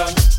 sun.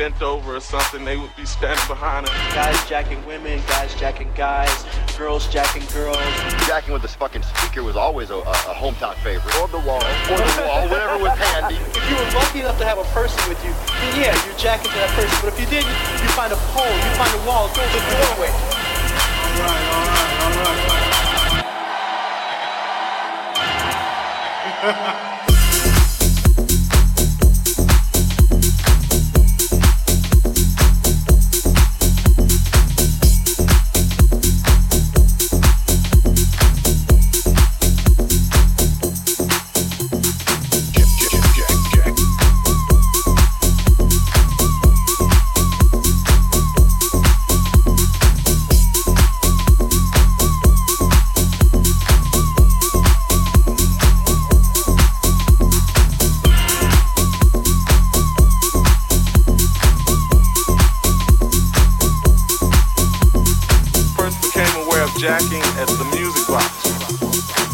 Bent over or something. They jacking at the music box.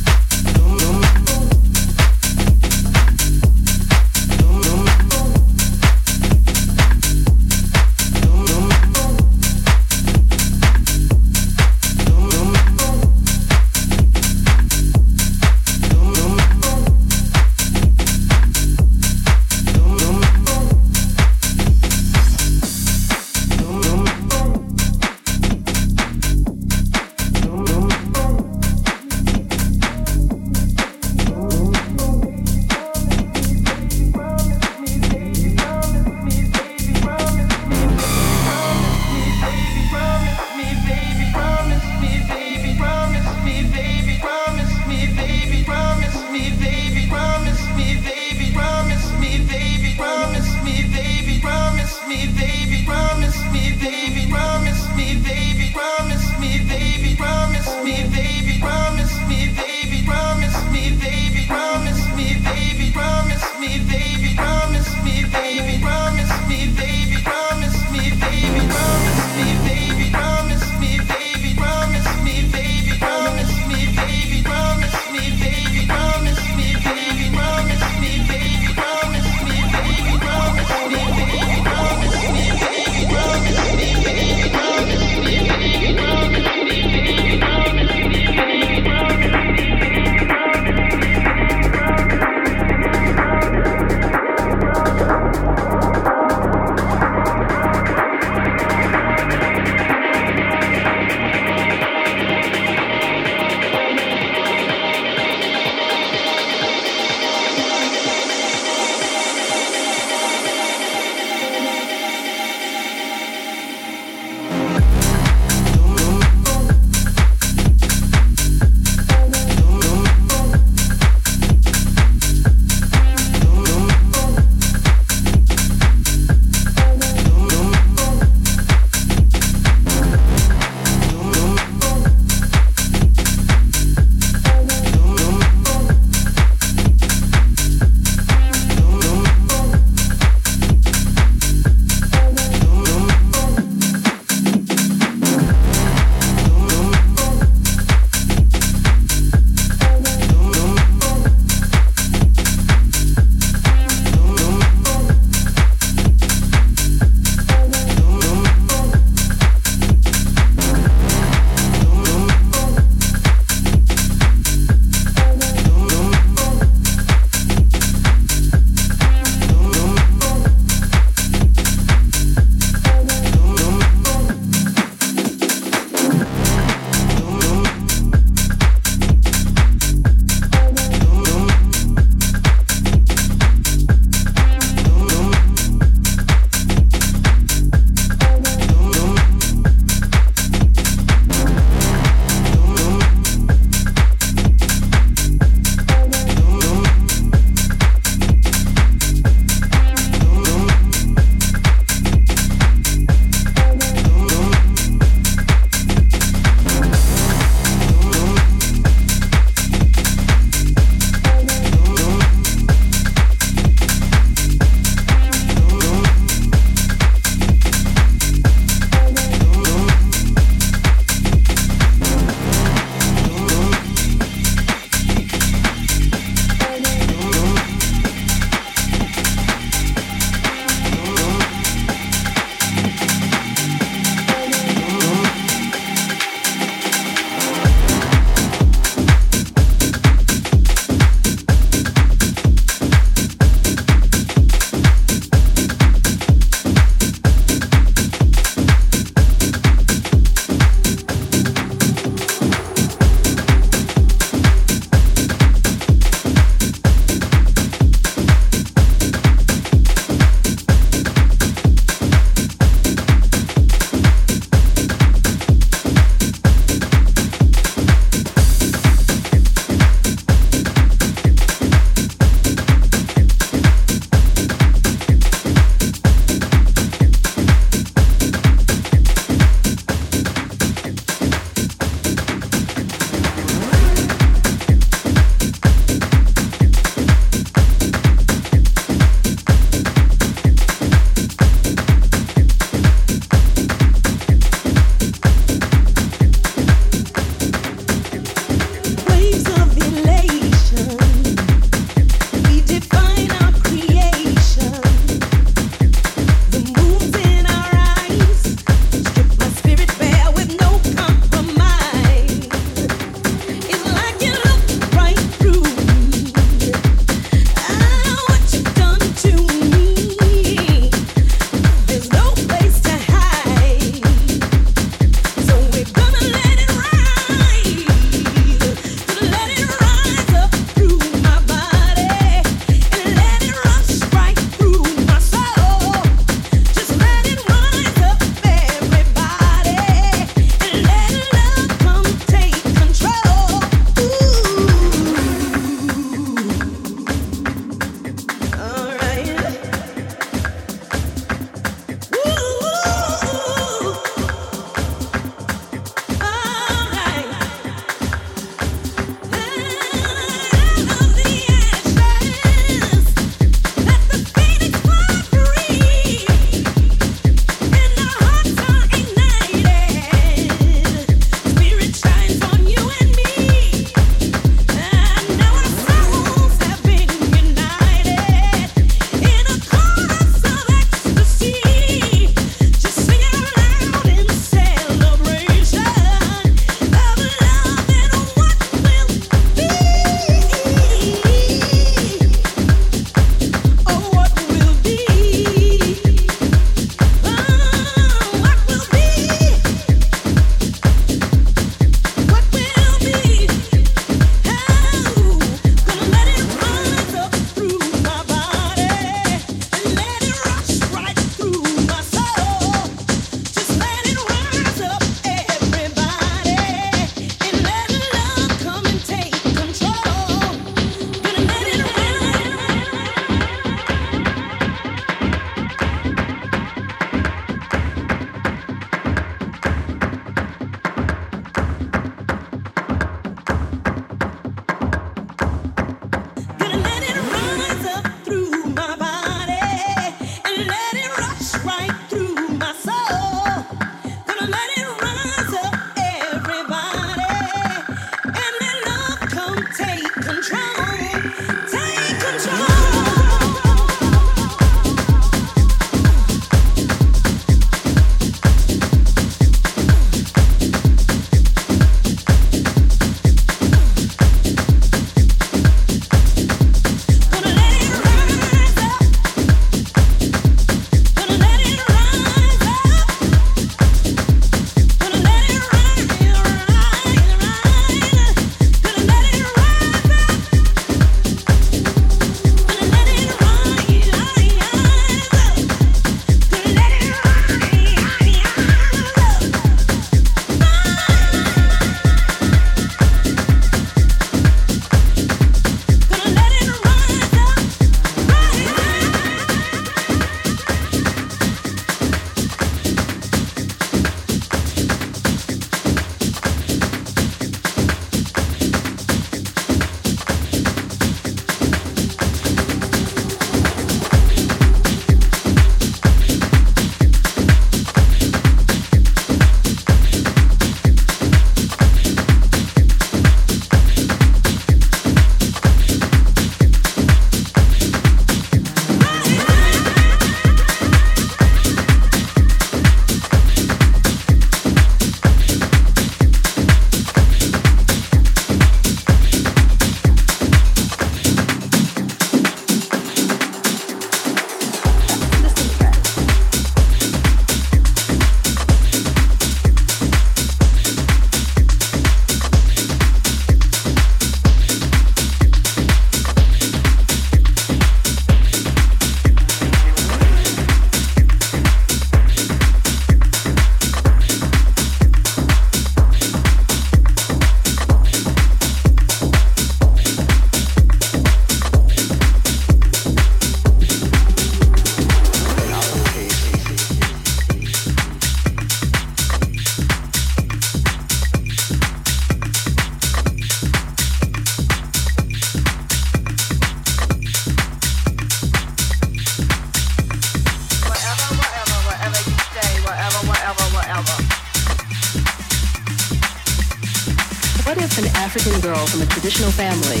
an African girl from a traditional family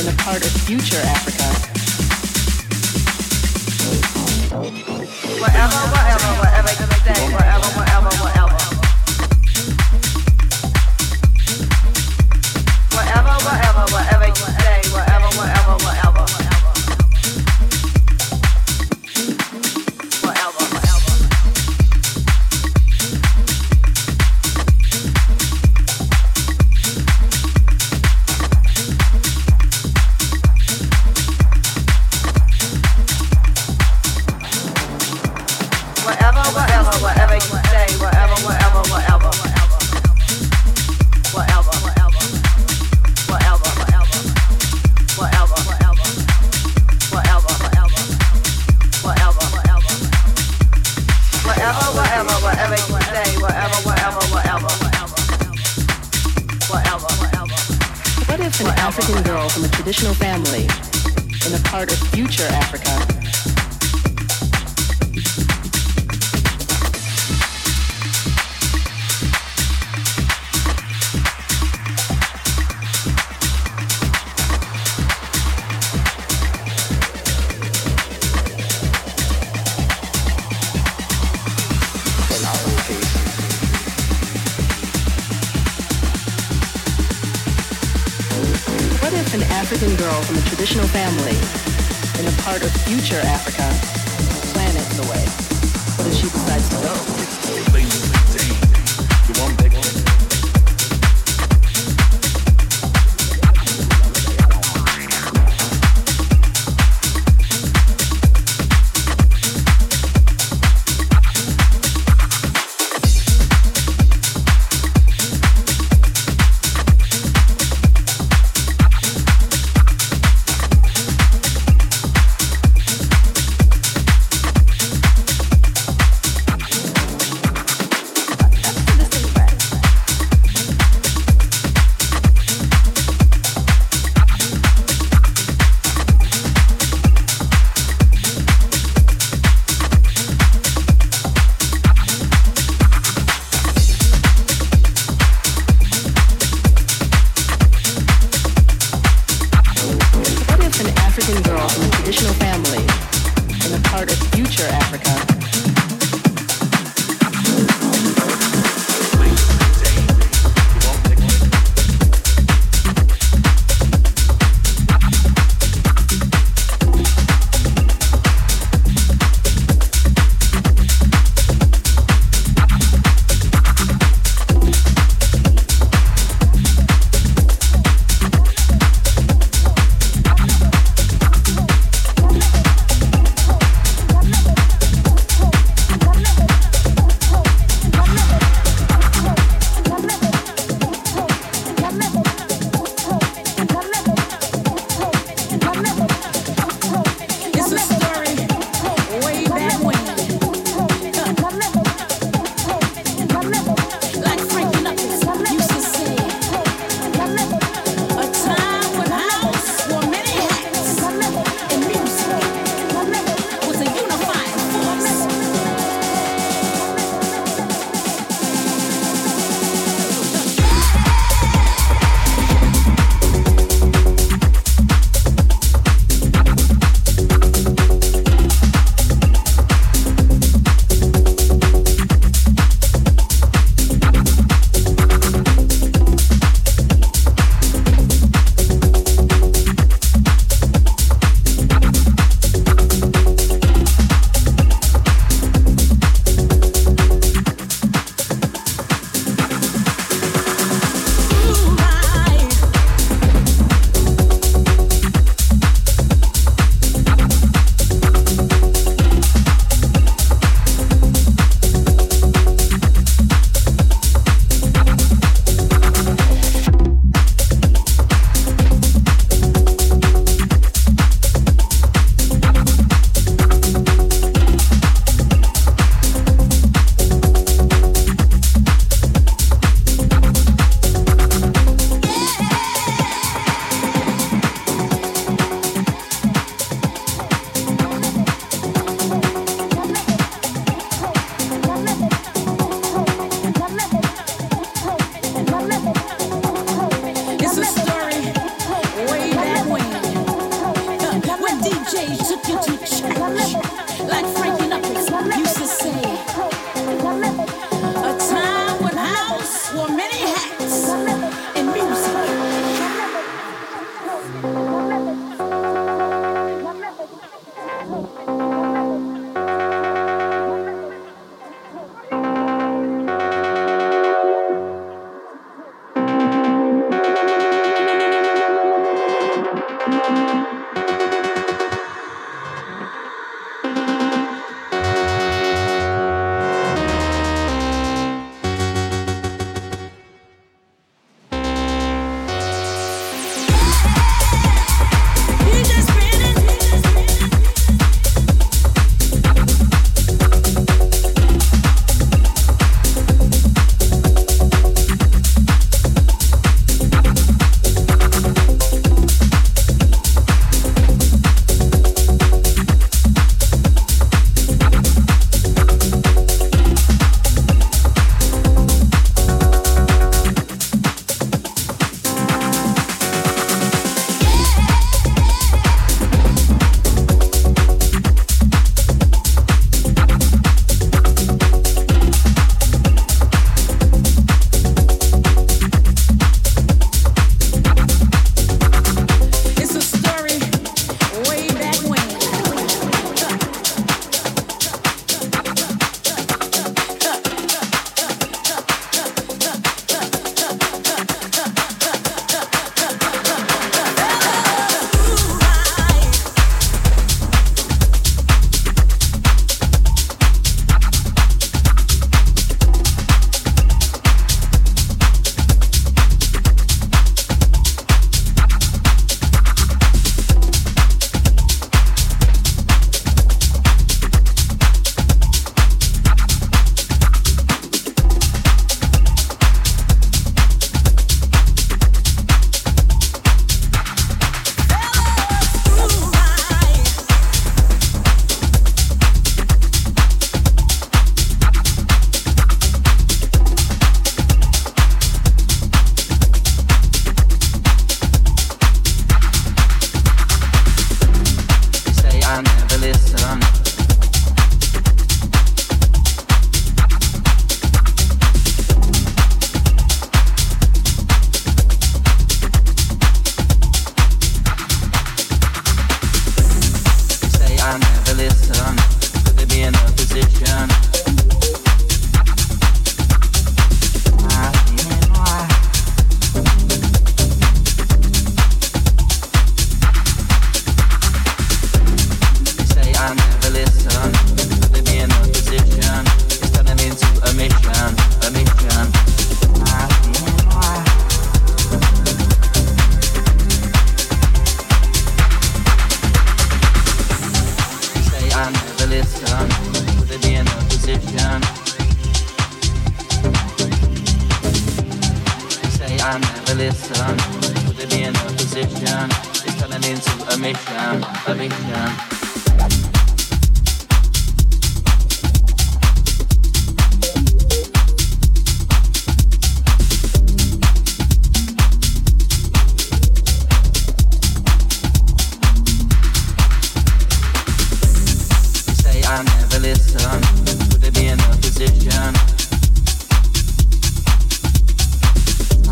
in a part of future Africa. Whatever, whatever, whatever.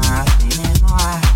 I feel my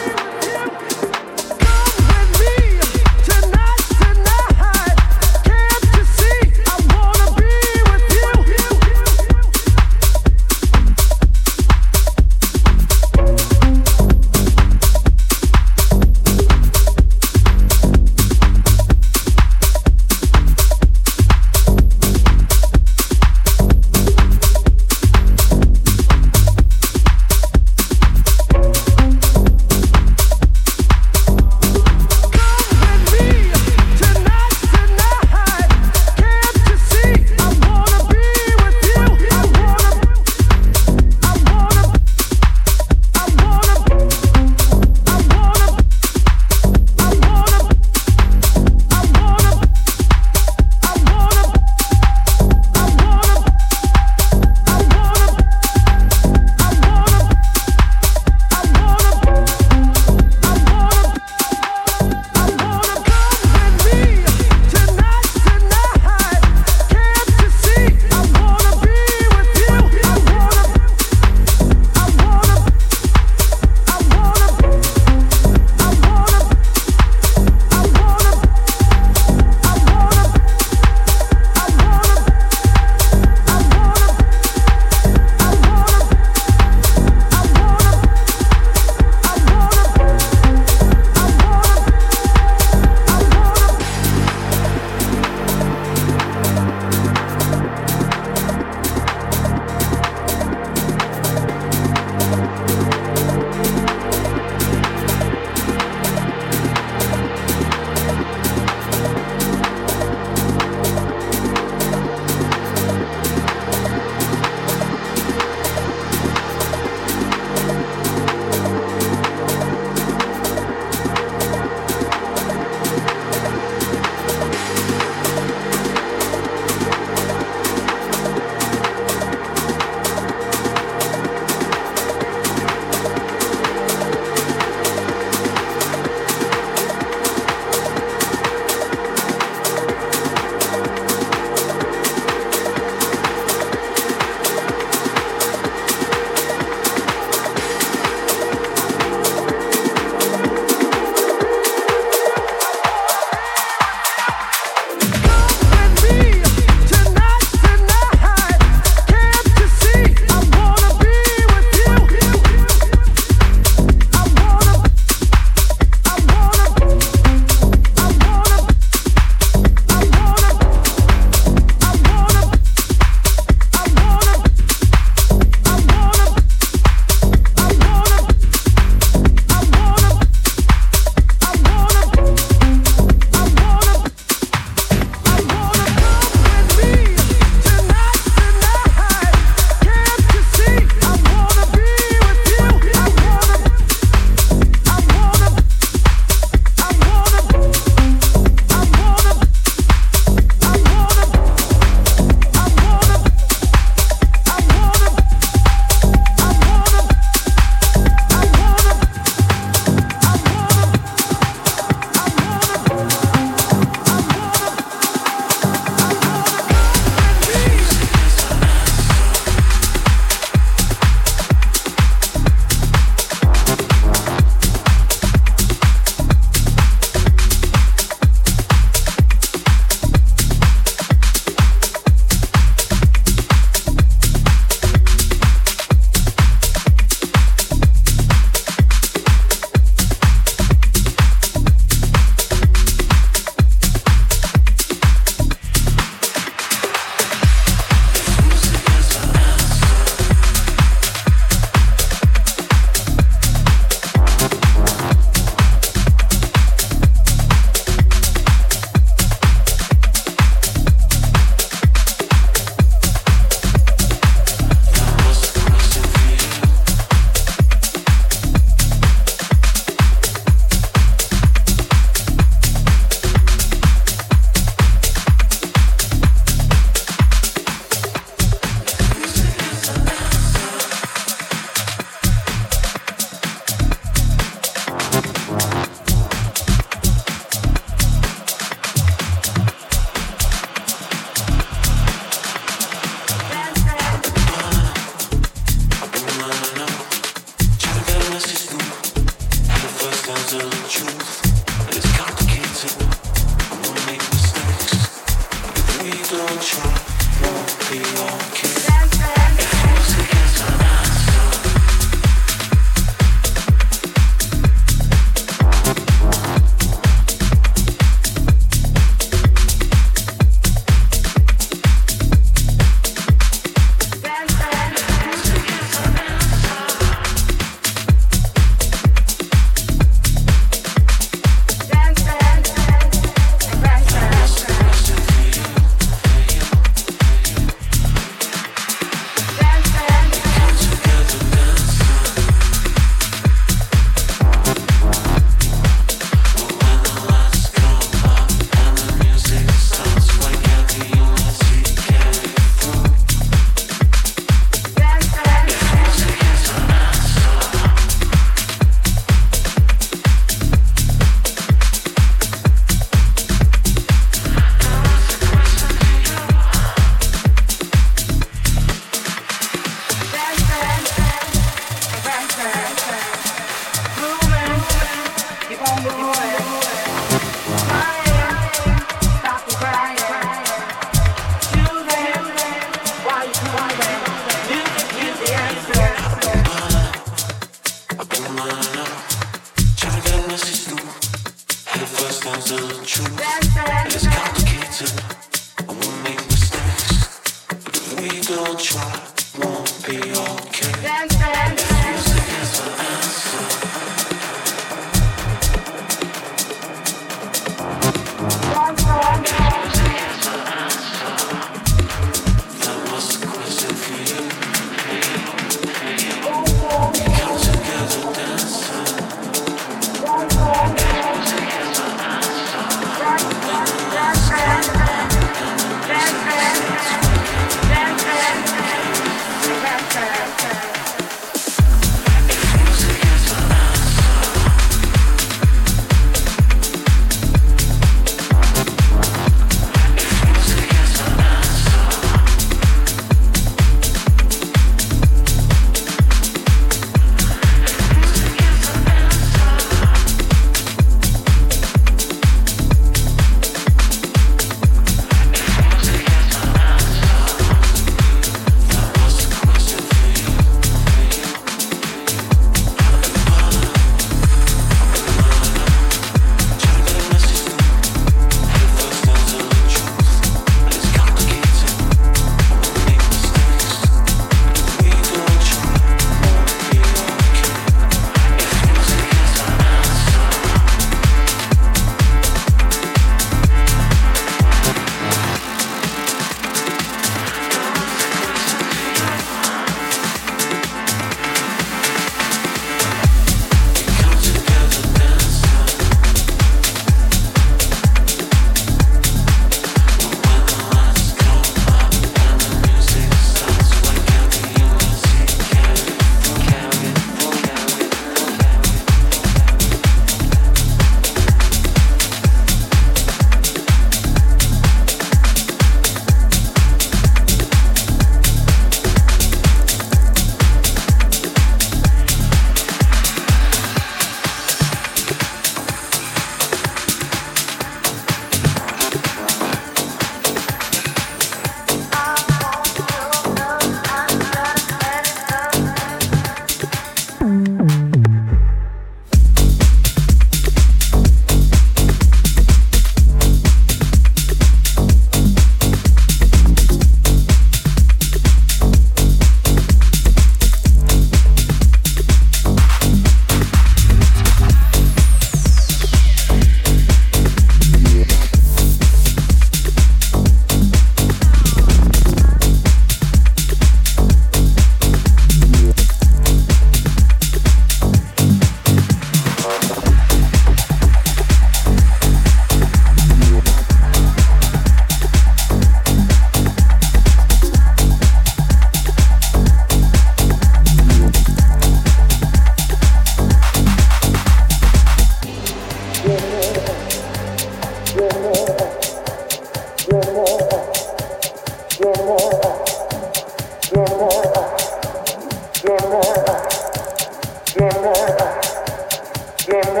Yeah.